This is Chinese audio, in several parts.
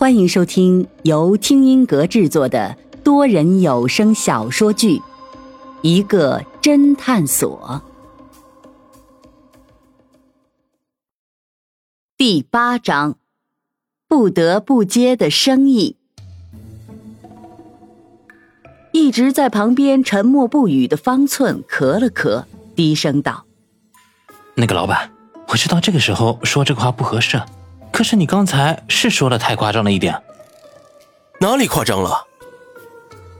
欢迎收听由听音阁制作的多人有声小说剧《一个侦探所》第八章：不得不接的生意。一直在旁边沉默不语的方寸咳了咳，低声道：“那个老板，我知道这个时候说这个话不合适。”可是你刚才是说的太夸张了一点，哪里夸张了？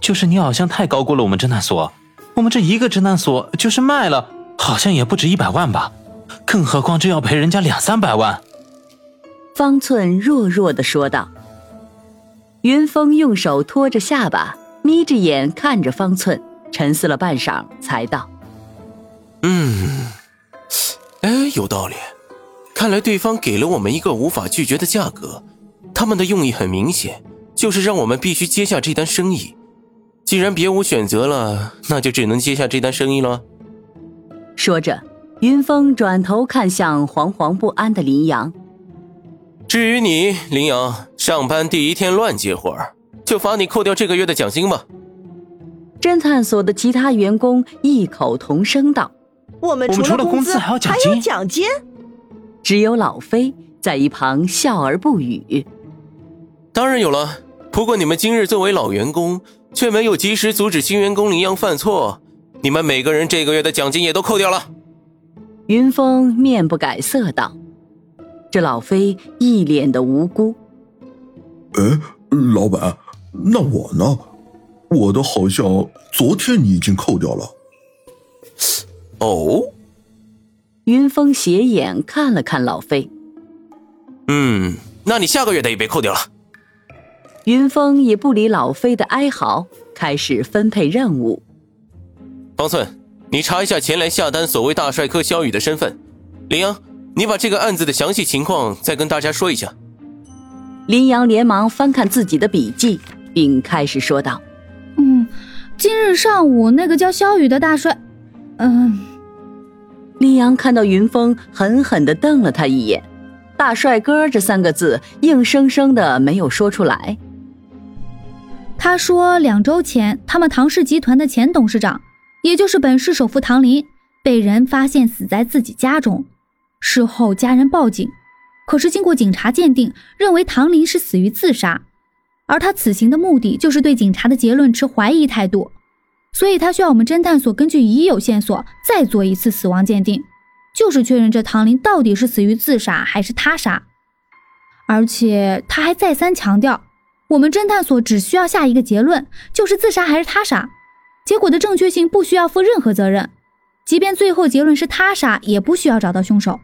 就是你好像太高估了我们侦探所，我们这一个侦探所就是卖了，好像也不止一百万吧，更何况这要赔人家两三百万。方寸弱弱的说道。云峰用手托着下巴，眯着眼看着方寸，沉思了半晌，才道：“嗯，哎，有道理。”看来对方给了我们一个无法拒绝的价格，他们的用意很明显，就是让我们必须接下这单生意。既然别无选择了，那就只能接下这单生意了。说着，云峰转头看向惶惶不安的林阳。至于你，林阳，上班第一天乱接活儿，就罚你扣掉这个月的奖金吧。侦探所的其他员工异口同声道：“我们除了工资还有奖金。”只有老飞在一旁笑而不语。当然有了，不过你们今日作为老员工，却没有及时阻止新员工林阳犯错，你们每个人这个月的奖金也都扣掉了。云峰面不改色道：“这老飞一脸的无辜。”哎，老板，那我呢？我的好像昨天你已经扣掉了。哦。云峰斜眼看了看老飞，嗯，那你下个月的也被扣掉了。云峰也不理老飞的哀嚎，开始分配任务。方寸，你查一下前来下单所谓大帅哥萧雨的身份。林阳，你把这个案子的详细情况再跟大家说一下。林阳连忙翻看自己的笔记，并开始说道：“嗯，今日上午那个叫萧雨的大帅，嗯。”李阳看到云峰狠狠地瞪了他一眼，“大帅哥”这三个字硬生生的没有说出来。他说，两周前，他们唐氏集团的前董事长，也就是本市首富唐林，被人发现死在自己家中。事后家人报警，可是经过警察鉴定，认为唐林是死于自杀，而他此行的目的就是对警察的结论持怀疑态度。所以他需要我们侦探所根据已有线索再做一次死亡鉴定，就是确认这唐林到底是死于自杀还是他杀。而且他还再三强调，我们侦探所只需要下一个结论，就是自杀还是他杀，结果的正确性不需要负任何责任。即便最后结论是他杀，也不需要找到凶手。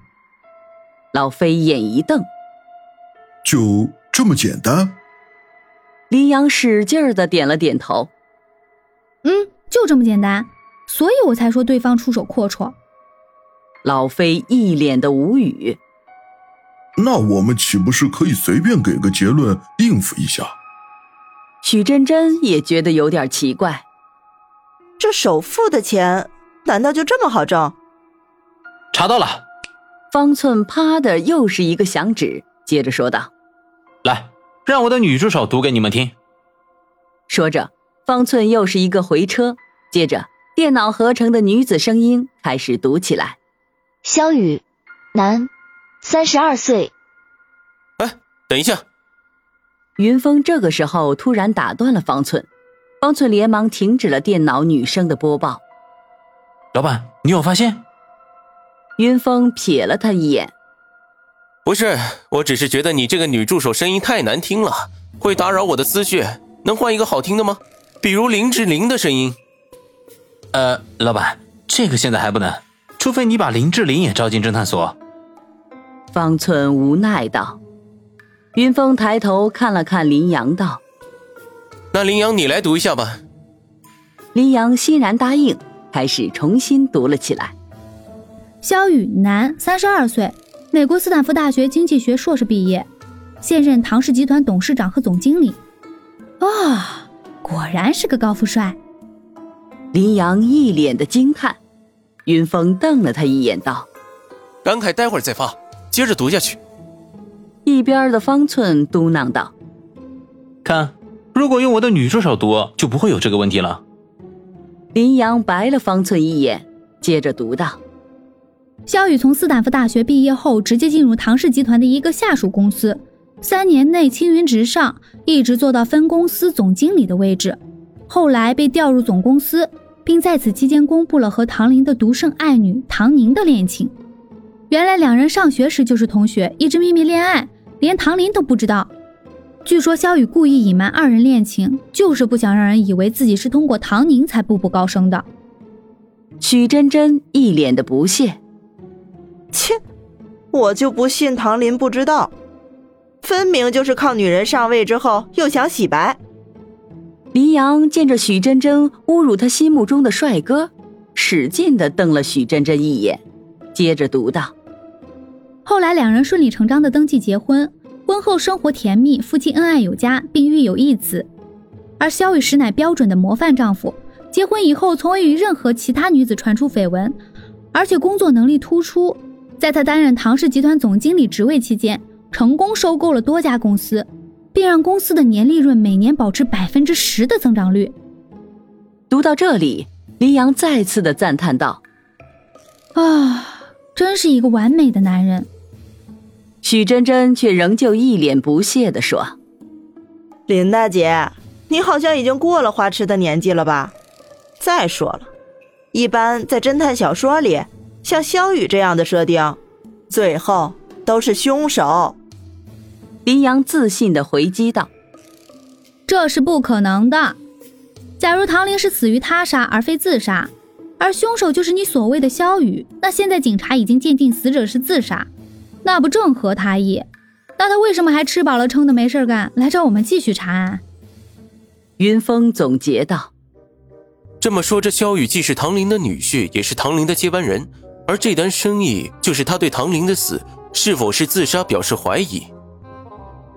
老飞眼一瞪，就这么简单？林阳使劲儿的点了点头，嗯。就这么简单，所以我才说对方出手阔绰。老飞一脸的无语。那我们岂不是可以随便给个结论应付一下？许真真也觉得有点奇怪。这首付的钱难道就这么好挣？查到了。方寸啪的又是一个响指，接着说道：“来，让我的女助手读给你们听。”说着。方寸又是一个回车，接着电脑合成的女子声音开始读起来：“肖雨，男，三十二岁。”哎，等一下！云峰这个时候突然打断了方寸，方寸连忙停止了电脑女声的播报。老板，你有发现？云峰瞥了他一眼：“不是，我只是觉得你这个女助手声音太难听了，会打扰我的思绪，能换一个好听的吗？”比如林志玲的声音，呃，老板，这个现在还不能，除非你把林志玲也招进侦探所。方寸无奈道。云峰抬头看了看林阳，道：“那林阳，你来读一下吧。”林阳欣然答应，开始重新读了起来。肖宇，男，三十二岁，美国斯坦福大学经济学硕士毕业，现任唐氏集团董事长和总经理。啊。果然是个高富帅，林阳一脸的惊叹。云峰瞪了他一眼，道：“感慨待会儿再发，接着读下去。”一边的方寸嘟囔道：“看，如果用我的女助手读，就不会有这个问题了。林阳白了方寸一眼，接着读道：“肖宇从斯坦福大学毕业后，直接进入唐氏集团的一个下属公司，三年内青云直上，一直做到分公司总经理的位置。后来被调入总公司，并在此期间公布了和唐林的独生爱女唐宁的恋情。原来两人上学时就是同学，一直秘密恋爱，连唐林都不知道。”据说萧雨故意隐瞒二人恋情，就是不想让人以为自己是通过唐宁才步步高升的。许真真一脸的不屑：“切，我就不信唐林不知道，分明就是靠女人上位之后又想洗白。”黎阳见着许真真侮辱他心目中的帅哥，使劲的瞪了许真真一眼，接着读道：“后来两人顺理成章的登记结婚。”婚后生活甜蜜，夫妻恩爱有加，并育有一子。而萧雨实乃标准的模范丈夫，结婚以后从未与任何其他女子传出绯闻，而且工作能力突出。在他担任唐氏集团总经理职位期间，成功收购了多家公司，并让公司的年利润每年保持百分之十的增长率。读到这里，黎阳再次的赞叹道：“啊，真是一个完美的男人。”许真真却仍旧一脸不屑的说：“林大姐，你好像已经过了花痴的年纪了吧？再说了，一般在侦探小说里，像肖雨这样的设定，最后都是凶手。”林阳自信的回击道：“这是不可能的。假如唐玲是死于他杀而非自杀，而凶手就是你所谓的肖雨，那现在警察已经鉴定死者是自杀。”那不正合他意？那他为什么还吃饱了撑的没事干，来找我们继续查案？云峰总结道：“这么说，这肖雨既是唐林的女婿，也是唐林的接班人，而这单生意就是他对唐林的死是否是自杀表示怀疑。”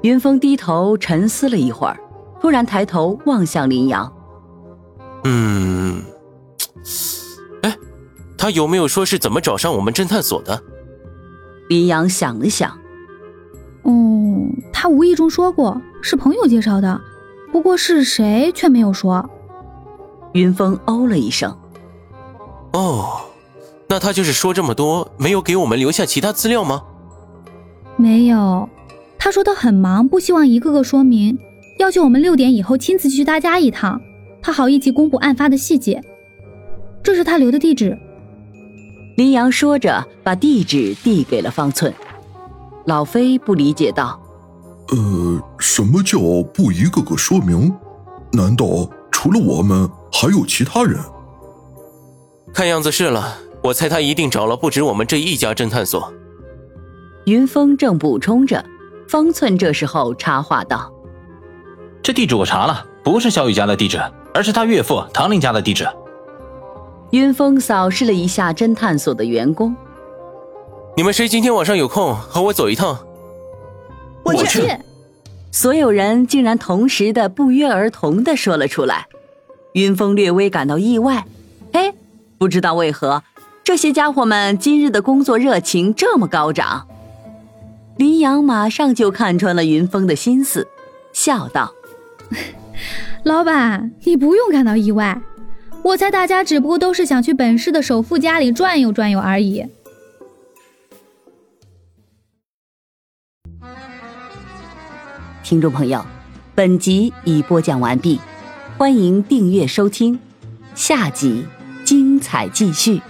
云峰低头沉思了一会儿，突然抬头望向林阳：“嗯，哎，他有没有说是怎么找上我们侦探所的？”林阳想了想，哦，他无意中说过是朋友介绍的，不过是谁却没有说。云峰哦了一声，哦，那他就是说这么多，没有给我们留下其他资料吗？没有，他说他很忙，不希望一个个说明，要求我们六点以后亲自去他家一趟，他好一起公布案发的细节。这是他留的地址。林阳说着，把地址递给了方寸。老飞不理解道：“呃，什么叫不一个个说明？难道除了我们还有其他人？”看样子是了，我猜他一定找了不止我们这一家侦探所。云峰正补充着，方寸这时候插话道：“这地址我查了，不是小雨家的地址，而是他岳父唐林家的地址。”云峰扫视了一下侦探所的员工，你们谁今天晚上有空和我走一趟？我去！所有人竟然同时的不约而同的说了出来。云峰略微感到意外，哎，不知道为何这些家伙们今日的工作热情这么高涨。林阳马上就看穿了云峰的心思，笑道：“ 老板，你不用感到意外。”我猜大家只不过都是想去本市的首富家里转悠转悠而已。听众朋友，本集已播讲完毕，欢迎订阅收听，下集精彩继续。